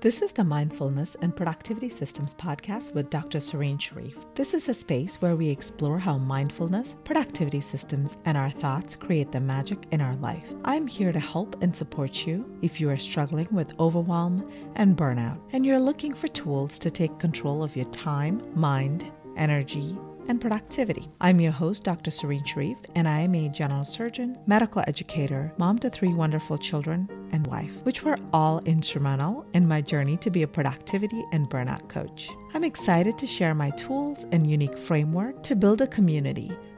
This is the Mindfulness and Productivity Systems podcast with Dr. Serene Sharif. This is a space where we explore how mindfulness, productivity systems, and our thoughts create the magic in our life. I'm here to help and support you if you are struggling with overwhelm and burnout, and you're looking for tools to take control of your time, mind, energy, and productivity. I'm your host, Dr. Serene Sharif, and I am a general surgeon, medical educator, mom to three wonderful children, and wife, which were all instrumental in my journey to be a productivity and burnout coach. I'm excited to share my tools and unique framework to build a community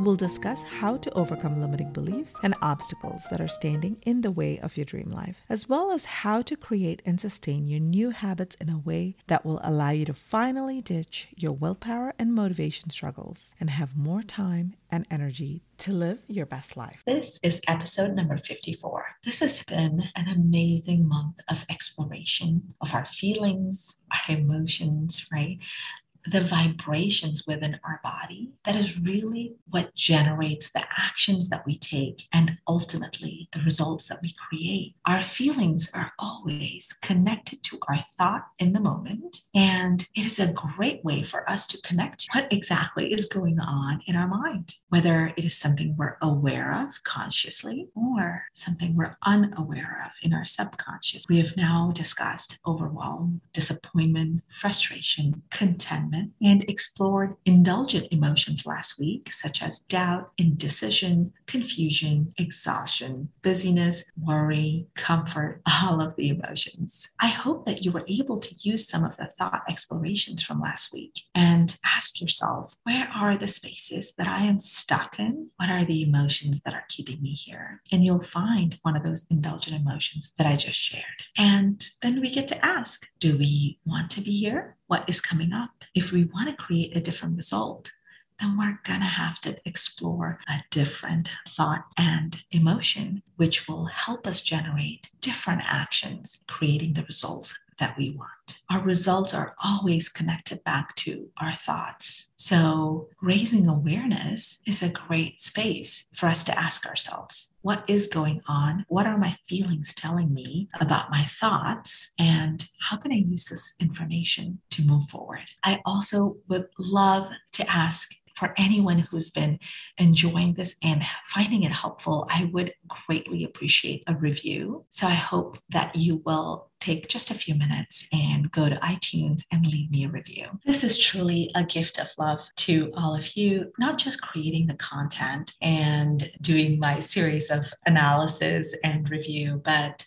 We'll discuss how to overcome limiting beliefs and obstacles that are standing in the way of your dream life, as well as how to create and sustain your new habits in a way that will allow you to finally ditch your willpower and motivation struggles and have more time and energy to live your best life. This is episode number 54. This has been an amazing month of exploration of our feelings, our emotions, right? The vibrations within our body that is really what generates the actions that we take and ultimately the results that we create. Our feelings are always connected to our thought in the moment. And it is a great way for us to connect what exactly is going on in our mind, whether it is something we're aware of consciously or something we're unaware of in our subconscious. We have now discussed overwhelm, disappointment, frustration, content and explored indulgent emotions last week, such as doubt, indecision, confusion, exhaustion, busyness, worry, comfort, all of the emotions. I hope that you were able to use some of the thought explorations from last week and ask yourself, where are the spaces that I am stuck in? What are the emotions that are keeping me here? And you'll find one of those indulgent emotions that I just shared. And then we get to ask, do we want to be here? What is coming up. If we want to create a different result, then we're going to have to explore a different thought and emotion, which will help us generate different actions, creating the results that we want. Our results are always connected back to our thoughts. So, raising awareness is a great space for us to ask ourselves what is going on? What are my feelings telling me about my thoughts? And how can I use this information to move forward? I also would love to ask for anyone who's been enjoying this and finding it helpful, I would greatly appreciate a review. So I hope that you will take just a few minutes and go to iTunes and leave me a review. This is truly a gift of love to all of you, not just creating the content and doing my series of analysis and review, but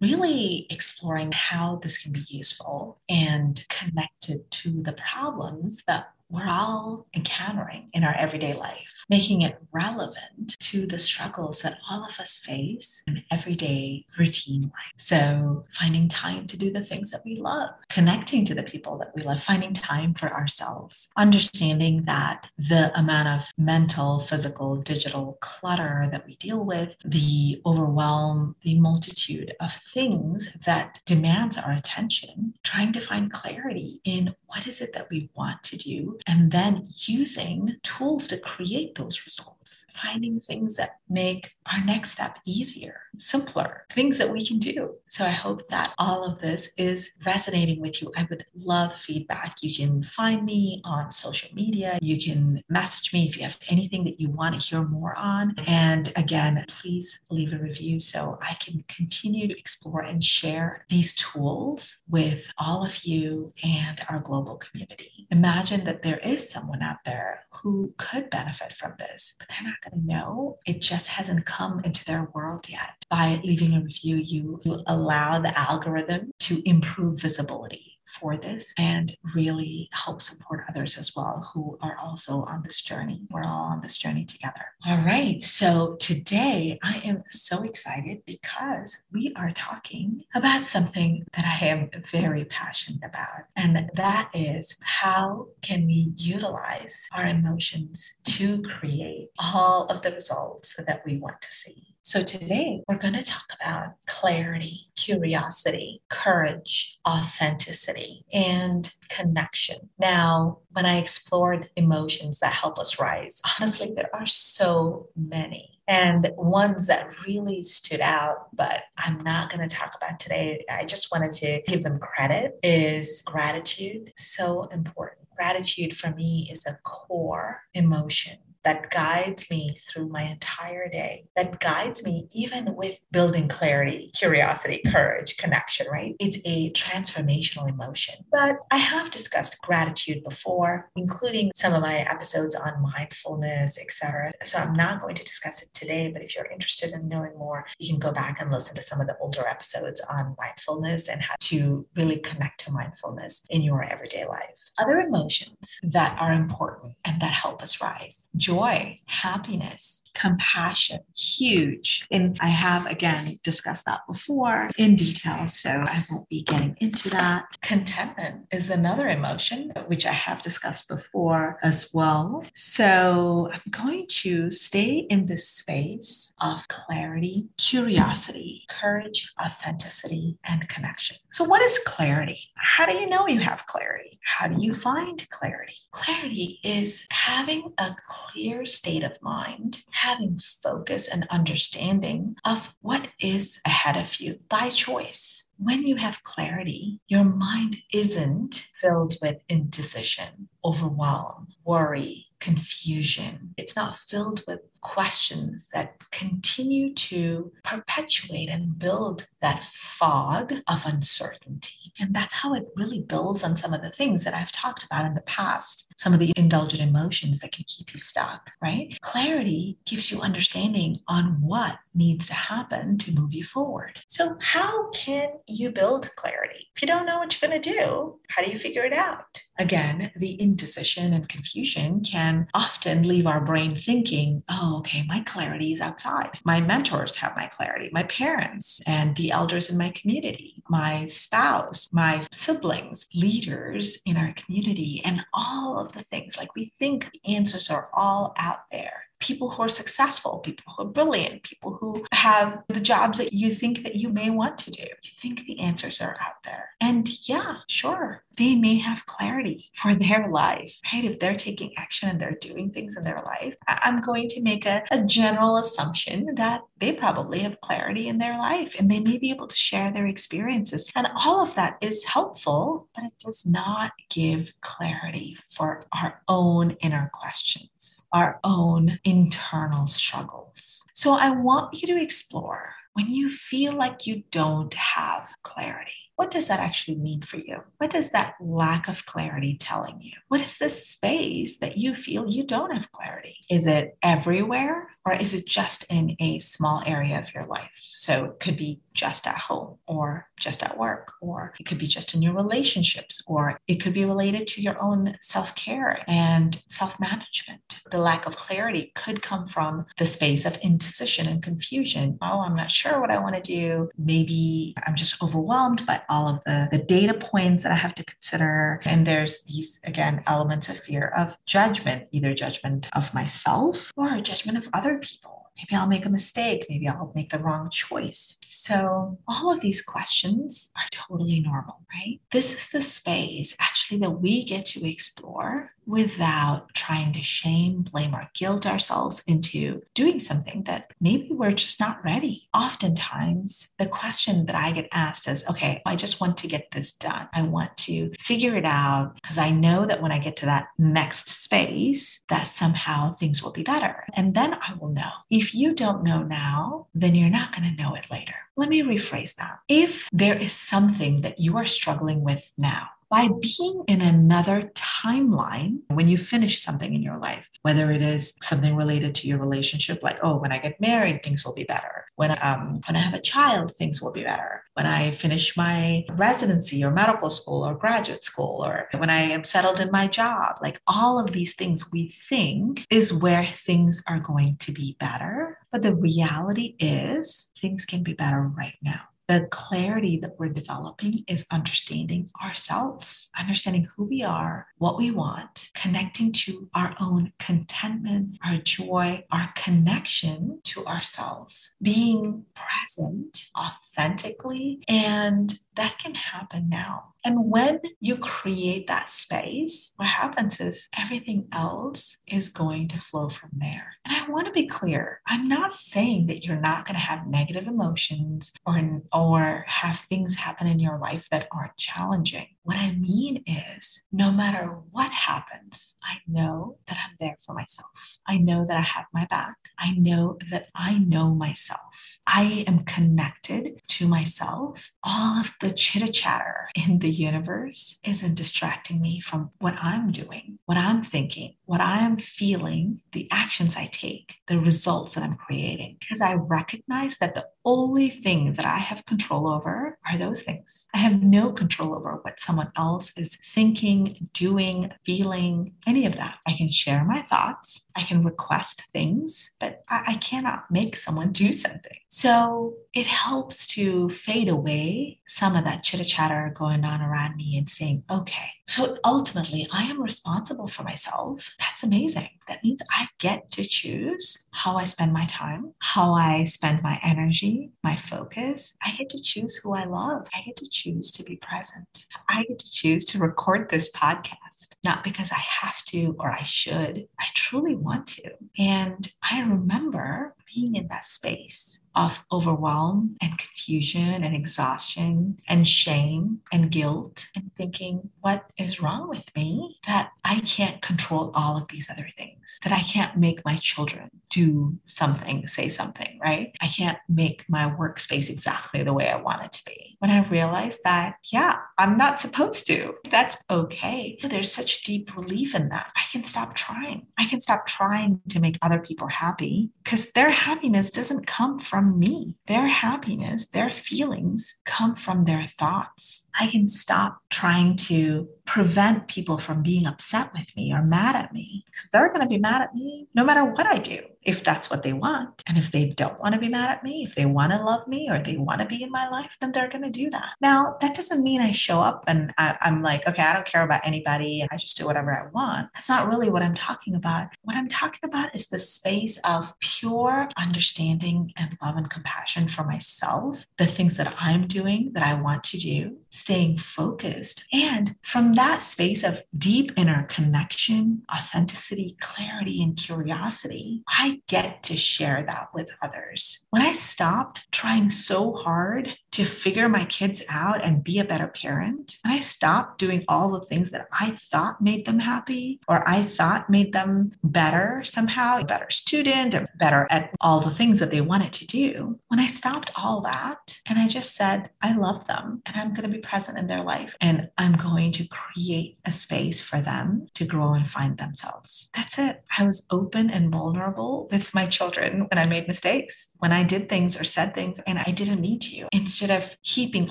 really exploring how this can be useful and connected to the problems that we're all encountering in our everyday life, making it relevant to the struggles that all of us face in everyday routine life. So, finding time to do the things that we love, connecting to the people that we love, finding time for ourselves, understanding that the amount of mental, physical, digital clutter that we deal with, the overwhelm, the multitude of things that demands our attention, trying to find clarity in what is it that we want to do and then using tools to create those results, finding things that make our next step easier, simpler, things that we can do. So I hope that all of this is resonating with you. I would love feedback. You can find me on social media. You can message me if you have anything that you want to hear more on. And again, please leave a review so I can continue to explore and share these tools with all of you and our global community. Imagine that there is someone out there who could benefit from this, but they're not going to know. It just hasn't come into their world yet. By leaving a review, you, allow the algorithm to improve visibility for this and really help support others as well who are also on this journey. We're all on this journey together. All right. So today I am so excited because we are talking about something that I am very passionate about. And that is how can we utilize our emotions to create all of the results that we want to see. So today we're going to talk about clarity, curiosity, courage, authenticity, and connection. Now, when I explored emotions that help us rise, honestly, there are so many. And ones that really stood out, but I'm not going to talk about today. I just wanted to give them credit is gratitude. So important. Gratitude for me is a core emotion that guides me through my entire day, that guides me even with building clarity, curiosity, courage, connection, right? It's a transformational emotion. But I have discussed gratitude before, including some of my episodes on mindfulness, etc. So I'm not going to discuss it today, but if you're interested in knowing more, you can go back and listen to some of the older episodes on mindfulness and how to really connect to mindfulness in your everyday life. Other emotions that are important and that help us rise. Joy joy, happiness, compassion, huge. And I have again discussed that before in detail, so I won't be getting into that. Contentment is another emotion, which I have discussed before as well. So I'm going to stay in this space of clarity, curiosity, courage, authenticity, and connection. So, what is clarity? How do you know you have clarity? How do you find clarity? Clarity is having a clear state of mind having focus and understanding of what is ahead of you by choice. When you have clarity, your mind isn't filled with indecision, overwhelm, worry, confusion. It's not filled with questions that continue to perpetuate and build that fog of uncertainty. And that's how it really builds on some of the things that I've talked about in the past, some of the indulgent emotions that can keep you stuck, right? Clarity gives you understanding on what needs to happen to move you forward. So, how can you build clarity? If you don't know what you're going to do, how do you figure it out? Again, the indecision and confusion can often leave our brain thinking, oh, okay, my clarity is outside. My mentors have my clarity, my parents and the elders in my community, my spouse, my siblings, leaders in our community, and all of the things. Like we think the answers are all out there people who are successful, people who are brilliant, people who have the jobs that you think that you may want to do. You think the answers are out there. And yeah, sure, they may have clarity for their life, right? If they're taking action and they're doing things in their life, I'm going to make a, a general assumption that they probably have clarity in their life and they may be able to share their experiences. And all of that is helpful, but it does not give clarity for our own inner questions, our own internal struggles. So I want you to explore when you feel like you don't have clarity what does that actually mean for you? What does that lack of clarity telling you? What is this space that you feel you don't have clarity? Is it everywhere or is it just in a small area of your life? So it could be just at home or just at work, or it could be just in your relationships, or it could be related to your own self care and self management. The lack of clarity could come from the space of indecision and confusion. Oh, I'm not sure what I want to do. Maybe I'm just overwhelmed by all of the, the data points that I have to consider. And there's these, again, elements of fear of judgment, either judgment of myself or judgment of other people Maybe I'll make a mistake. Maybe I'll make the wrong choice. So, all of these questions are totally normal, right? This is the space actually that we get to explore without trying to shame, blame, or guilt ourselves into doing something that maybe we're just not ready. Oftentimes, the question that I get asked is okay, I just want to get this done. I want to figure it out because I know that when I get to that next space, that somehow things will be better. And then I will know. If you don't know now, then you're not going to know it later. Let me rephrase that. If there is something that you are struggling with now, by being in another timeline when you finish something in your life, whether it is something related to your relationship, like, oh, when I get married, things will be better, When, um, when I have a child, things will be better. When I finish my residency or medical school or graduate school, or when I am settled in my job, like all of these things we think is where things are going to be better. But the reality is, things can be better right now the clarity that we're developing is understanding ourselves, understanding who we are, what we want, connecting to our own contentment, our joy, our connection to ourselves, being present authentically. And that can happen now. And when you create that space, what happens is everything else is going to flow from there. And I want to be clear I'm not saying that you're not going to have negative emotions or, or have things happen in your life that aren't challenging. What I mean is, no matter what happens, I know that I'm there for myself. I know that I have my back. I know that I know myself. I am connected to myself. All of the chitter chatter in the universe isn't distracting me from what I'm doing, what I'm thinking, what I am feeling, the actions I take, the results that I'm creating, because I recognize that the only thing that I have control over are those things. I have no control over what someone else is thinking, doing, feeling, any of that. I can share my thoughts, I can request things, but I, I cannot make someone do something. So it helps to fade away some of that chitter chatter going on around me and saying, okay, so ultimately I am responsible for myself. That's amazing. That means I get to choose how I spend my time, how I spend my energy, my focus. I get to choose who I love. I get to choose to be present. I get to choose to record this podcast, not because I have to or I should. I truly want to. And I remember being in that space of overwhelm and confusion and exhaustion and shame and guilt and thinking, what is wrong with me that I can't control all of these other things, that I can't make my children do something, say something, right? I can't make my workspace exactly the way I want it to be when I realized that, yeah, I'm not supposed to. That's okay. There's such deep relief in that. I can stop trying. I can stop trying to make other people happy because their happiness doesn't come from me. Their happiness, their feelings come from their thoughts. I can stop trying to prevent people from being upset with me or mad at me because they're going to be mad at me no matter what I do if that's what they want. And if they don't want to be mad at me, if they want to love me or they want to be in my life, then they're going to do that. Now, that doesn't mean I show up and I, am like, okay, I don't care about anybody I just do whatever I want. That's not really what I'm talking about. What I'm talking about is the space of pure understanding and love and compassion for myself, the things that I'm doing that I want to do, staying focused. And from that space of deep inner connection, authenticity, clarity, and curiosity, I get to share that with others. When I stopped trying so hard to figure my kids out and be a better parent. And I stopped doing all the things that I thought made them happy or I thought made them better somehow, a better student or better at all the things that they wanted to do. When I stopped all that and I just said, I love them and I'm going to be present in their life and I'm going to create a space for them to grow and find themselves. That's it. I was open and vulnerable with my children when I made mistakes, when I did things or said things and I didn't need to. Instead of heaping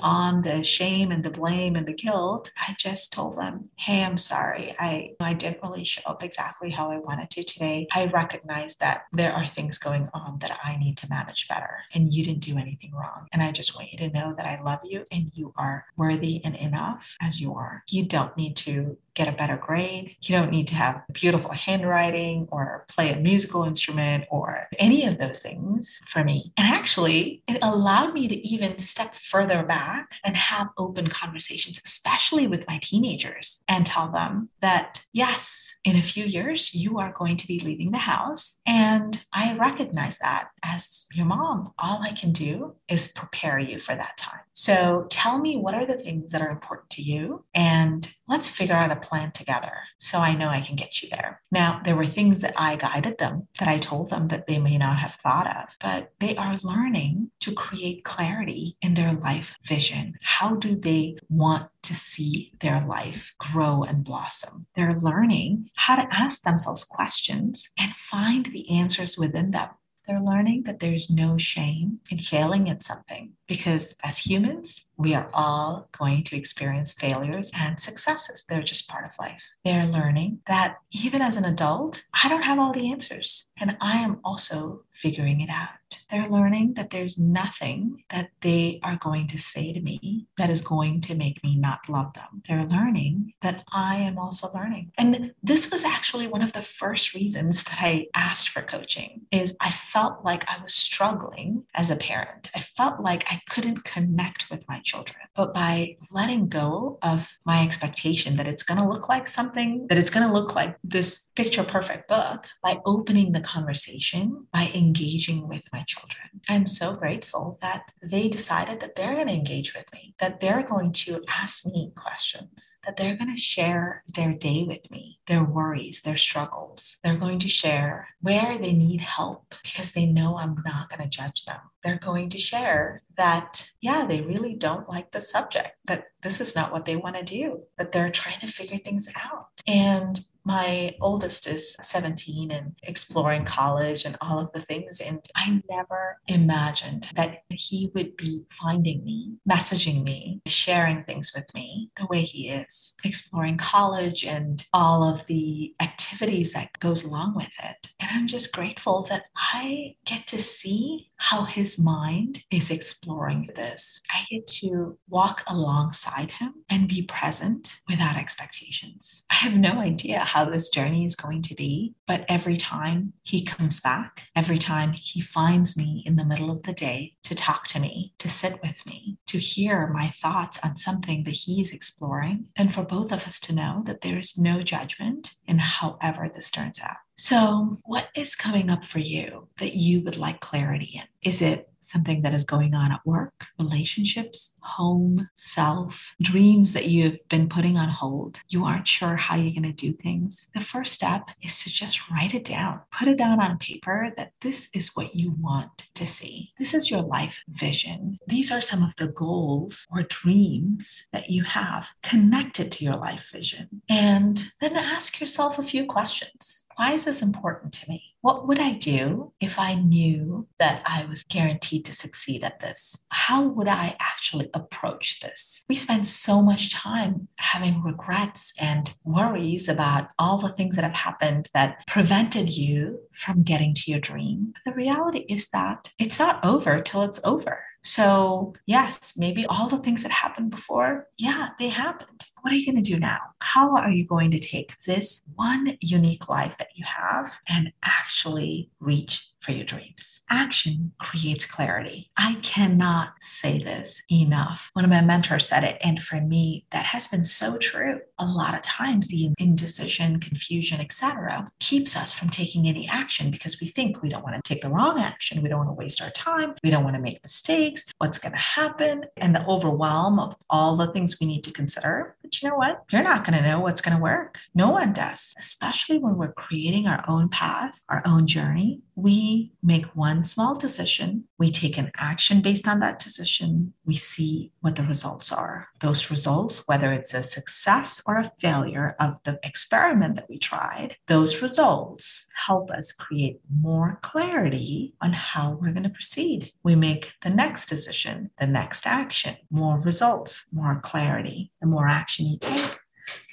on the shame and the blame and the guilt, I just told them, hey, I'm sorry. I, I didn't really show up exactly how I wanted to today. I recognize that there are things going on that I need to manage better, and you didn't do anything wrong. And I just want you to know that I love you and you are worthy and enough as you are. You don't need to get a better grade. You don't need to have beautiful handwriting or play a musical instrument or any of those things for me. And actually, it allowed me to even step further back and have open conversations, especially with my teenagers, and tell them that, yes, in a few years, you are going to be leaving the house. And I recognize that as your mom. All I can do is prepare you for that time. So tell me what are the things that are important to you and let's figure out a plan together so I know I can get you there. Now, there were things that I guided them that I told them that they may not have thought of, but they are learning to create clarity in their life vision. How do they want to see their life grow and blossom? They're learning how to ask themselves questions and find the answers within them They're learning that there's no shame in failing at something because as humans, we are all going to experience failures and successes. They're just part of life. They're learning that even as an adult, I don't have all the answers and I am also figuring it out. They're learning that there's nothing that they are going to say to me that is going to make me not love them. They're learning that I am also learning. And this was actually one of the first reasons that I asked for coaching is I felt like I was struggling as a parent. I felt like I couldn't connect with my children. But by letting go of my expectation that it's going to look like something, that it's going to look like this picture perfect book, by opening the conversation, by engaging with my children, I'm so grateful that they decided that they're going to engage with me, that they're going to ask me questions, that they're going to share their day with me, their worries, their struggles. They're going to share where they need help because they know I'm not going to judge them. They're going to share that, yeah, they really don't like the subject, that this is not what they want to do, but they're trying to figure things out. And my oldest is 17 and exploring college and all of the things. And I never imagined that he would be finding me, messaging me, sharing things with me the way he is, exploring college and all of the activities that goes along with it. And I'm just grateful that I get to see how his mind is exploring this. I get to walk alongside him and be present without expectations. I have no idea how this journey is going to be, but every time he comes back, every time he finds me in the middle of the day to talk to me, to sit with me, to hear my thoughts on something that he is exploring, and for both of us to know that there is no judgment in however this turns out. So, what is coming up for you that you would like clarity in? Is it something that is going on at work, relationships, home, self, dreams that you've been putting on hold. You aren't sure how you're going to do things. The first step is to just write it down. Put it down on paper that this is what you want to see. This is your life vision. These are some of the goals or dreams that you have connected to your life vision. And then ask yourself a few questions. Why is this important to me? What would I do if I knew that I was guaranteed to succeed at this? How would I actually approach this? We spend so much time having regrets and worries about all the things that have happened that prevented you from getting to your dream. But the reality is that it's not over till it's over. So, yes, maybe all the things that happened before, yeah, they happened. What are you going to do now? How are you going to take this one unique life that you have and actually reach for your dreams. Action creates clarity. I cannot say this enough. One of my mentors said it, and for me, that has been so true. A lot of times, the indecision, confusion, etc., keeps us from taking any action because we think we don't want to take the wrong action. We don't want to waste our time. We don't want to make mistakes. What's going to happen? And the overwhelm of all the things we need to consider. You know what? You're not going to know what's going to work. No one does, especially when we're creating our own path, our own journey we make one small decision, we take an action based on that decision, we see what the results are. Those results, whether it's a success or a failure of the experiment that we tried, those results help us create more clarity on how we're going to proceed. We make the next decision, the next action, more results, more clarity. The more action you take,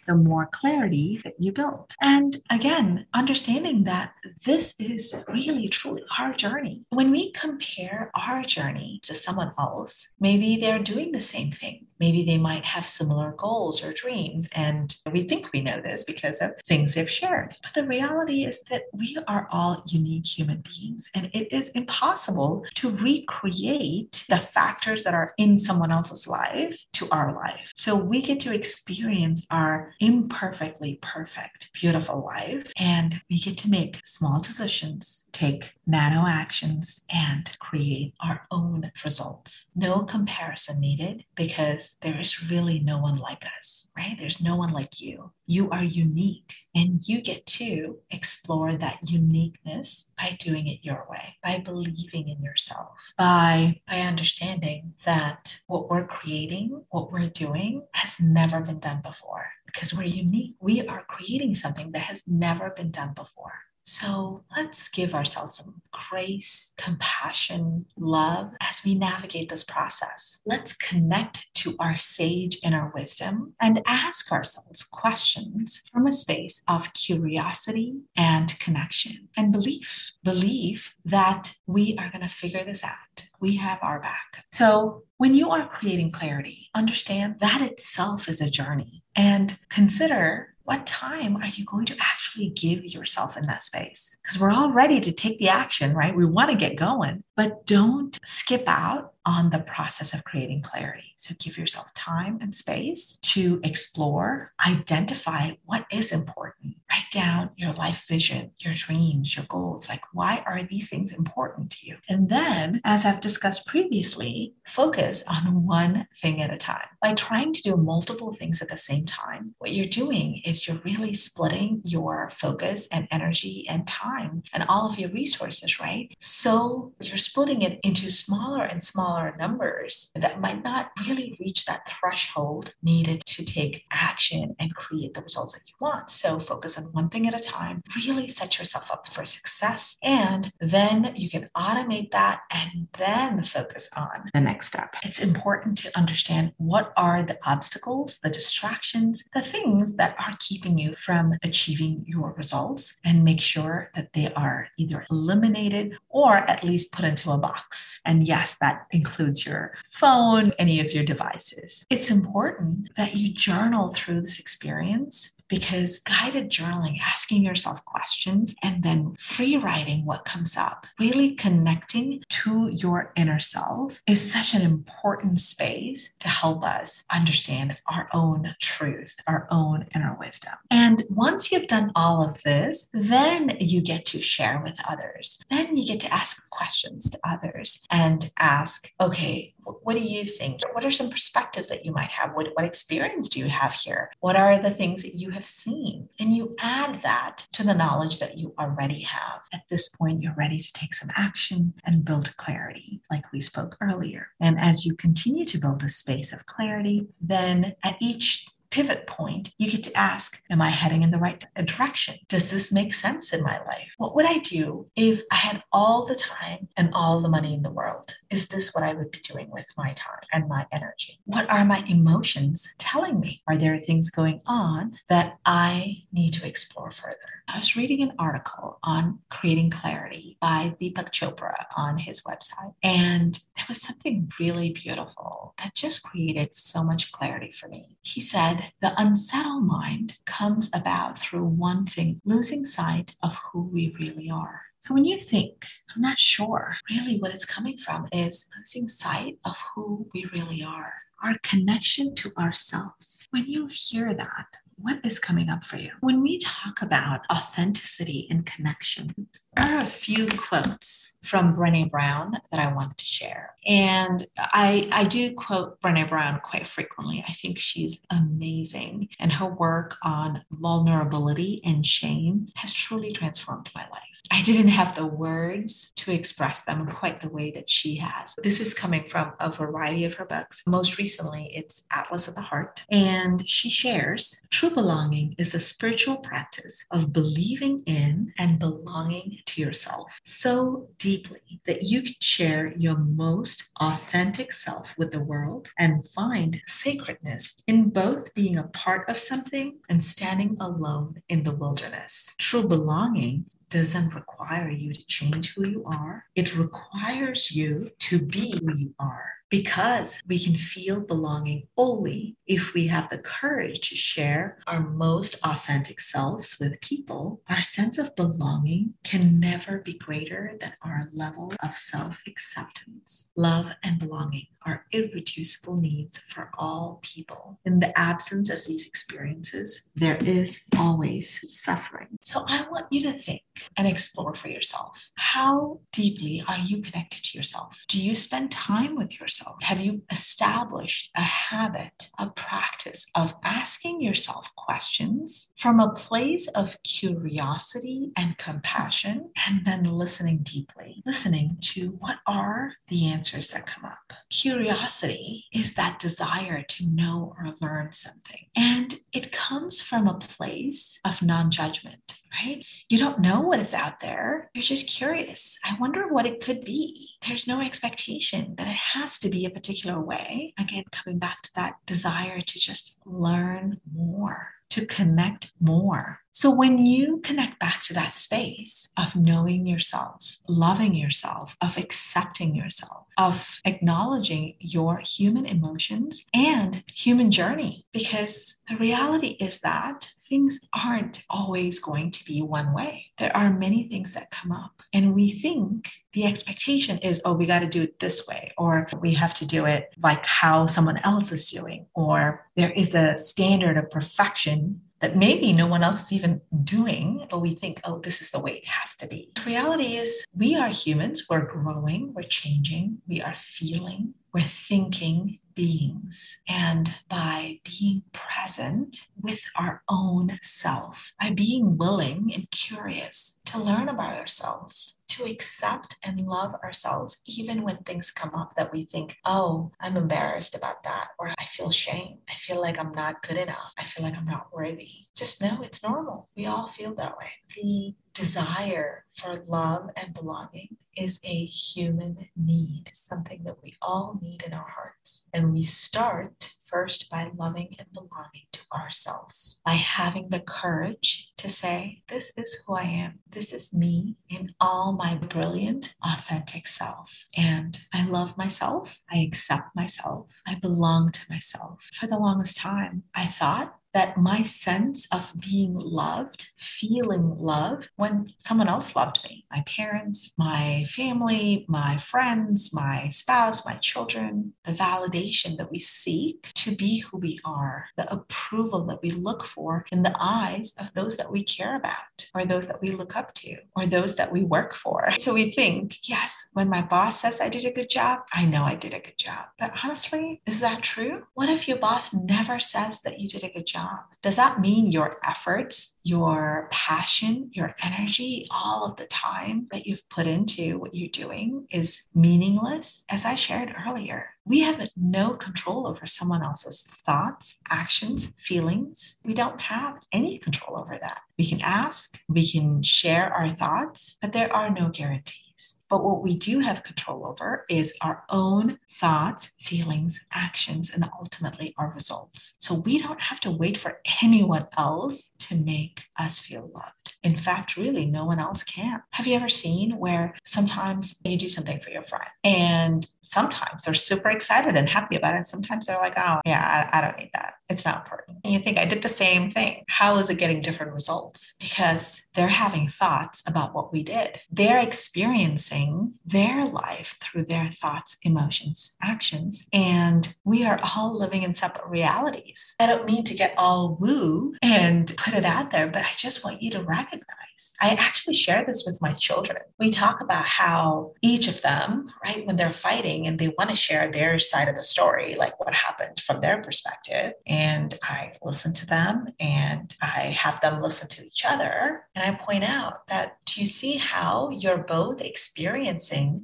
the more clarity that you build. And again, understanding that this is really truly our journey. When we compare our journey to someone else, maybe they're doing the same thing. Maybe they might have similar goals or dreams. And we think we know this because of things they've shared. But the reality is that we are all unique human beings, and it is impossible to recreate the factors that are in someone else's life to our life. So we get to experience our imperfectly perfect, beautiful life, and we get to make small decisions, take nano actions, and create our own results. No comparison needed because there is really no one like us, right? There's no one like you. You are unique and you get to explore that uniqueness by doing it your way, by believing in yourself, by, by understanding that what we're creating, what we're doing has never been done before because we're unique. We are creating something that has never been done before. So let's give ourselves some grace, compassion, love as we navigate this process. Let's connect to our sage inner wisdom and ask ourselves questions from a space of curiosity and connection and belief. Believe that we are going to figure this out. We have our back. So, when you are creating clarity, understand that itself is a journey and consider what time are you going to actually give yourself in that space? Because we're all ready to take the action, right? We want to get going, but don't skip out on the process of creating clarity. So give yourself time and space to explore, identify what is important. Write down your life vision, your dreams, your goals. Like, why are these things important to you? And then, as I've discussed previously, focus on one thing at a time. By trying to do multiple things at the same time, what you're doing is you're really splitting your focus and energy and time and all of your resources, right? So you're splitting it into smaller and smaller numbers that might not really reach that threshold needed to take action and create the results that you want. So focus on one thing at a time, really set yourself up for success. And then you can automate that and then focus on the next step. It's important to understand what are the obstacles, the distractions, the things that are keeping you from achieving your results and make sure that they are either eliminated or at least put into a box. And yes, that includes your phone, any of your devices. It's important that you journal through this experience because guided journaling, asking yourself questions and then free writing what comes up, really connecting to your inner self is such an important space to help us understand our own truth, our own inner wisdom. And once you've done all of this, then you get to share with others. Then you get to ask questions to others and ask, okay, what do you think? What are some perspectives that you might have? What, what experience do you have here? What are the things that you have seen? And you add that to the knowledge that you already have. At this point, you're ready to take some action and build clarity, like we spoke earlier. And as you continue to build this space of clarity, then at each pivot point, you get to ask, Am I heading in the right direction? Does this make sense in my life? What would I do if I had all the time and all the money in the world? Is this what I would be doing with my time and my energy? What are my emotions telling me? Are there things going on that I need to explore further? I was reading an article on creating clarity by Deepak Chopra on his website, and there was something really beautiful that just created so much clarity for me. He said, the unsettled mind comes about through one thing losing sight of who we really are. So when you think, I'm not sure, really what it's coming from is losing sight of who we really are, our connection to ourselves. When you hear that, what is coming up for you? When we talk about authenticity and connection, there are a few quotes from Brene Brown that I wanted to share. And I, I do quote Brene Brown quite frequently. I think she's amazing. And her work on vulnerability and shame has truly transformed my life. I didn't have the words to express them quite the way that she has. This is coming from a variety of her books. Most recently, it's Atlas of the Heart. And she shares true belonging is the spiritual practice of believing in and belonging to yourself so deeply that you can share your most authentic self with the world and find sacredness in both being a part of something and standing alone in the wilderness. True belonging doesn't require you to change who you are. It requires you to be who you are because we can feel belonging only if we have the courage to share our most authentic selves with people. Our sense of belonging can never be greater than our level of self acceptance. Love and belonging are irreducible needs for all people. In the absence of these experiences, there is always suffering. So I want you to think and explore for yourself how deeply are you connected to yourself? Do you spend time with yourself? Yourself? Have you established a habit, a practice of asking yourself questions from a place of curiosity and compassion, and then listening deeply, listening to what are the answers that come up? Curiosity is that desire to know or learn something, and it comes from a place of non judgment right? You don't know what is out there. You're just curious. I wonder what it could be. There's no expectation that it has to be a particular way. Again, coming back to that desire to just learn more to connect more. So when you connect back to that space of knowing yourself, loving yourself, of accepting yourself, of acknowledging your human emotions and human journey, because the reality is that things aren't always going to be one way. There are many things that come up, and we think the expectation is, oh, we got to do it this way, or we have to do it like how someone else is doing, or there is a standard of perfection that maybe no one else is even doing, but we think, oh, this is the way it has to be. The reality is, we are humans, we're growing, we're changing, we are feeling, we're thinking beings. And by being present with our own self, by being willing and curious to learn about ourselves, to accept and love ourselves, even when things come up that we think, oh, I'm embarrassed about that, or I feel shame. I feel like I'm not good enough. I feel like I'm not worthy. Just know it's normal. We all feel that way. The desire for love and belonging is a human need, something that we all need in our hearts. And we start first by loving and belonging to ourselves, by having the courage to say, This is who I am. This is me in all my brilliant, authentic self. And I love myself. I accept myself. I belong to myself. For the longest time, I thought that my sense of being loved, feeling love when someone else loved me, my parents, my family, my friends, my spouse, my children, the validation that we seek to be who we are, the approval that we look for in the eyes of those that we care about, or those that we look up to, or those that we work for. So we think, yes, when my boss says I did a good job, I know I did a good job. But honestly, is that true? What if your boss never says that you did a good job? Job. Does that mean your efforts, your passion, your energy, all of the time that you've put into what you're doing is meaningless? As I shared earlier, we have no control over someone else's thoughts, actions, feelings. We don't have any control over that. We can ask, we can share our thoughts, but there are no guarantees. But what we do have control over is our own thoughts, feelings, actions, and ultimately our results. So we don't have to wait for anyone else to make us feel loved. In fact, really, no one else can. Have you ever seen where sometimes you do something for your friend and sometimes they're super excited and happy about it? Sometimes they're like, oh, yeah, I, I don't need that. It's not important. And you think, I did the same thing. How is it getting different results? Because they're having thoughts about what we did. They're experiencing their life through their thoughts, emotions, actions. And we are all living in separate realities. I don't mean to get all woo and put it out there, but I just want you to recognize. I actually share this with my children. We talk about how each of them, right, when they're fighting and they want to share their side of the story, like what happened from their perspective. And I listen to them and I have them listen to each other. And I point out that do you see how you're both experiencing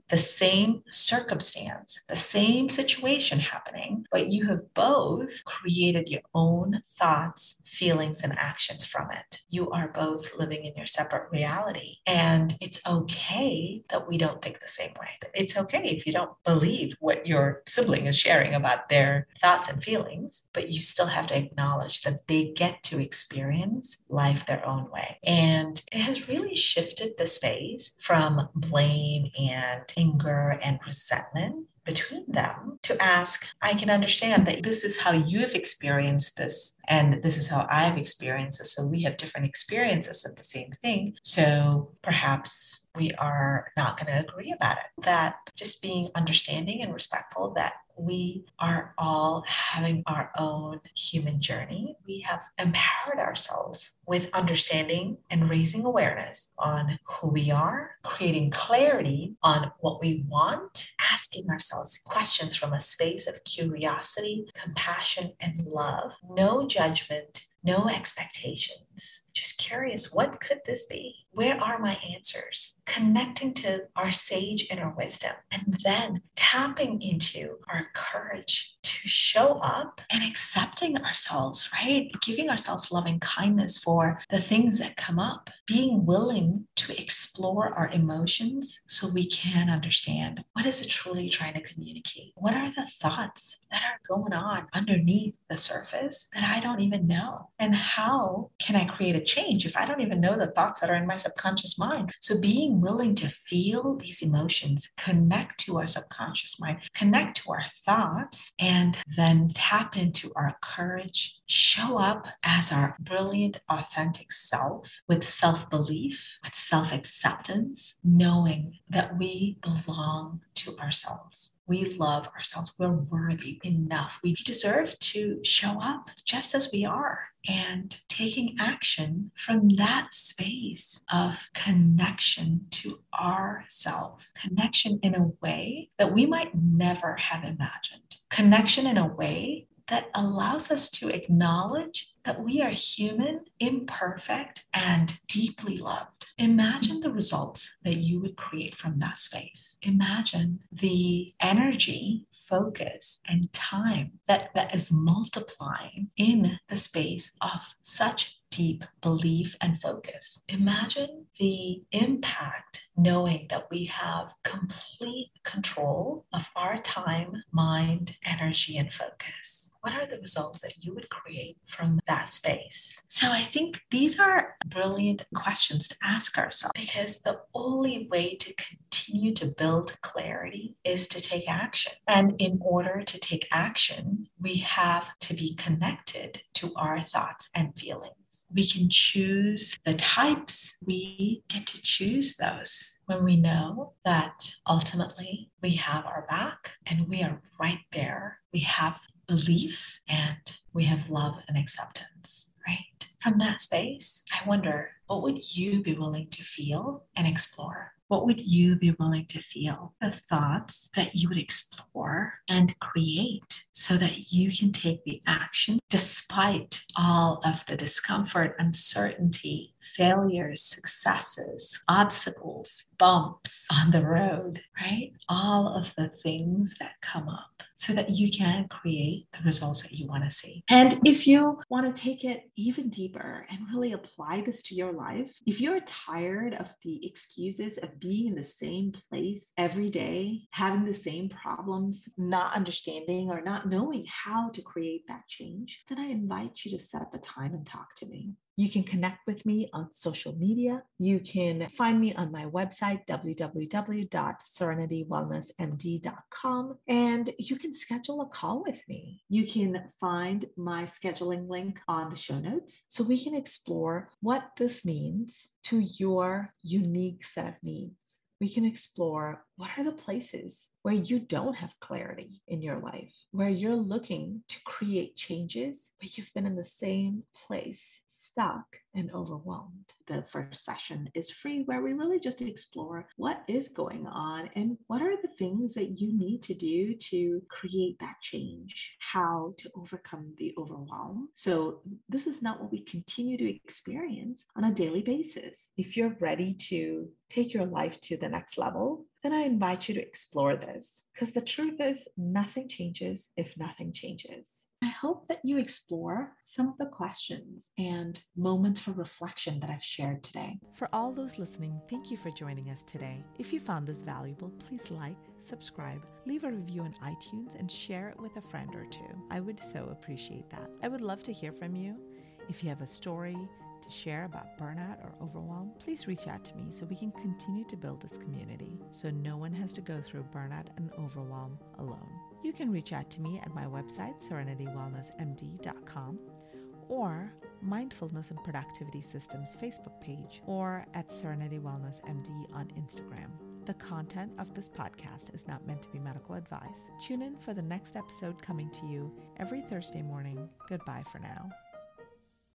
the same circumstance, the same situation happening, but you have both created your own thoughts, feelings, and actions from it? You are both living in your separate reality. And it's okay that we don't think the same way. It's okay if you don't believe what your sibling is sharing about their thoughts and feelings, but you still have to acknowledge that they get to experience life their own way. And it has really shifted the space from blame and anger and resentment between them to ask, I can understand that this is how you have experienced this, and this is how I've experienced this. So we have different experiences of the same thing. So perhaps we are not going to agree about it. That just being understanding and respectful that we are all having our own human journey. We have empowered ourselves with understanding and raising awareness on who we are, creating clarity on what we want, asking ourselves questions from a space of curiosity, compassion, and love. No judgment, no expectations. Just curious, what could this be? Where are my answers? Connecting to our sage inner wisdom and then tapping into our courage show up and accepting ourselves, right? Giving ourselves loving kindness for the things that come up, being willing to explore our emotions so we can understand what is it truly trying to communicate? What are the thoughts that are going on underneath the surface that I don't even know? And how can I create a change if I don't even know the thoughts that are in my subconscious mind? So being willing to feel these emotions, connect to our subconscious mind, connect to our thoughts, and then tap into our courage, show up as our brilliant, authentic self with self belief, with self acceptance, knowing that we belong to ourselves. We love ourselves. We're worthy enough. We deserve to show up just as we are and taking action from that space of connection to ourself, connection in a way that we might never have imagined, connection in a way that allows us to acknowledge that we are human, imperfect, and deeply loved. Imagine the results that you would create from that space. Imagine the energy focus and time that, that is multiplying in the space of such deep belief and focus. Imagine the impact knowing that we have complete control of our time, mind, energy, and focus. What are the results that you would create from that space? So, I think these are brilliant questions to ask ourselves because the only way to continue to build clarity is to take action. And in order to take action, we have to be connected to our thoughts and feelings. We can choose the types. We get to choose those when we know that ultimately we have our back and we are right there. We have belief and we have love and acceptance, right? From that space, I wonder what would you be willing to feel and explore? What would you be willing to feel? The thoughts that you would explore and create so that you can take the action despite all of the discomfort, uncertainty, failures, successes, obstacles, bumps on the road, right? All of the things that come up so that you can create the results that you want to see. And if you want to take it even deeper and really apply this to your life, if you're tired of the excuses of being in the same place every day, having the same problems, not understanding or not knowing how to create that change, then I invite you to set up a time and talk to me. You can connect with me on social media. You can find me on my website, www.serenitywellnessmd.com, and you can schedule a call with me. You can find my scheduling link on the show notes so we can explore what this means to your unique set of needs we can explore what are the places where you don't have clarity in your life, where you're looking to create changes, but you've been in the same place stuck and overwhelmed. The first session is free, where we really just explore what is going on and what are the things that you need to do to create that change, how to overcome the overwhelm. So, this is not what we continue to experience on a daily basis. If you're ready to take your life to the next level, then I invite you to explore this because the truth is, nothing changes if nothing changes. I hope that you explore some of the questions and moments for reflection that I've shared today. For all those listening, thank you for joining us today. If you found this valuable, please like, subscribe, leave a review on iTunes, and share it with a friend or two. I would so appreciate that. I would love to hear from you. If you have a story, to share about burnout or overwhelm, please reach out to me so we can continue to build this community so no one has to go through burnout and overwhelm alone. You can reach out to me at my website, serenitywellnessmd.com, or Mindfulness and Productivity Systems Facebook page, or at Serenity Wellness MD on Instagram. The content of this podcast is not meant to be medical advice. Tune in for the next episode coming to you every Thursday morning. Goodbye for now.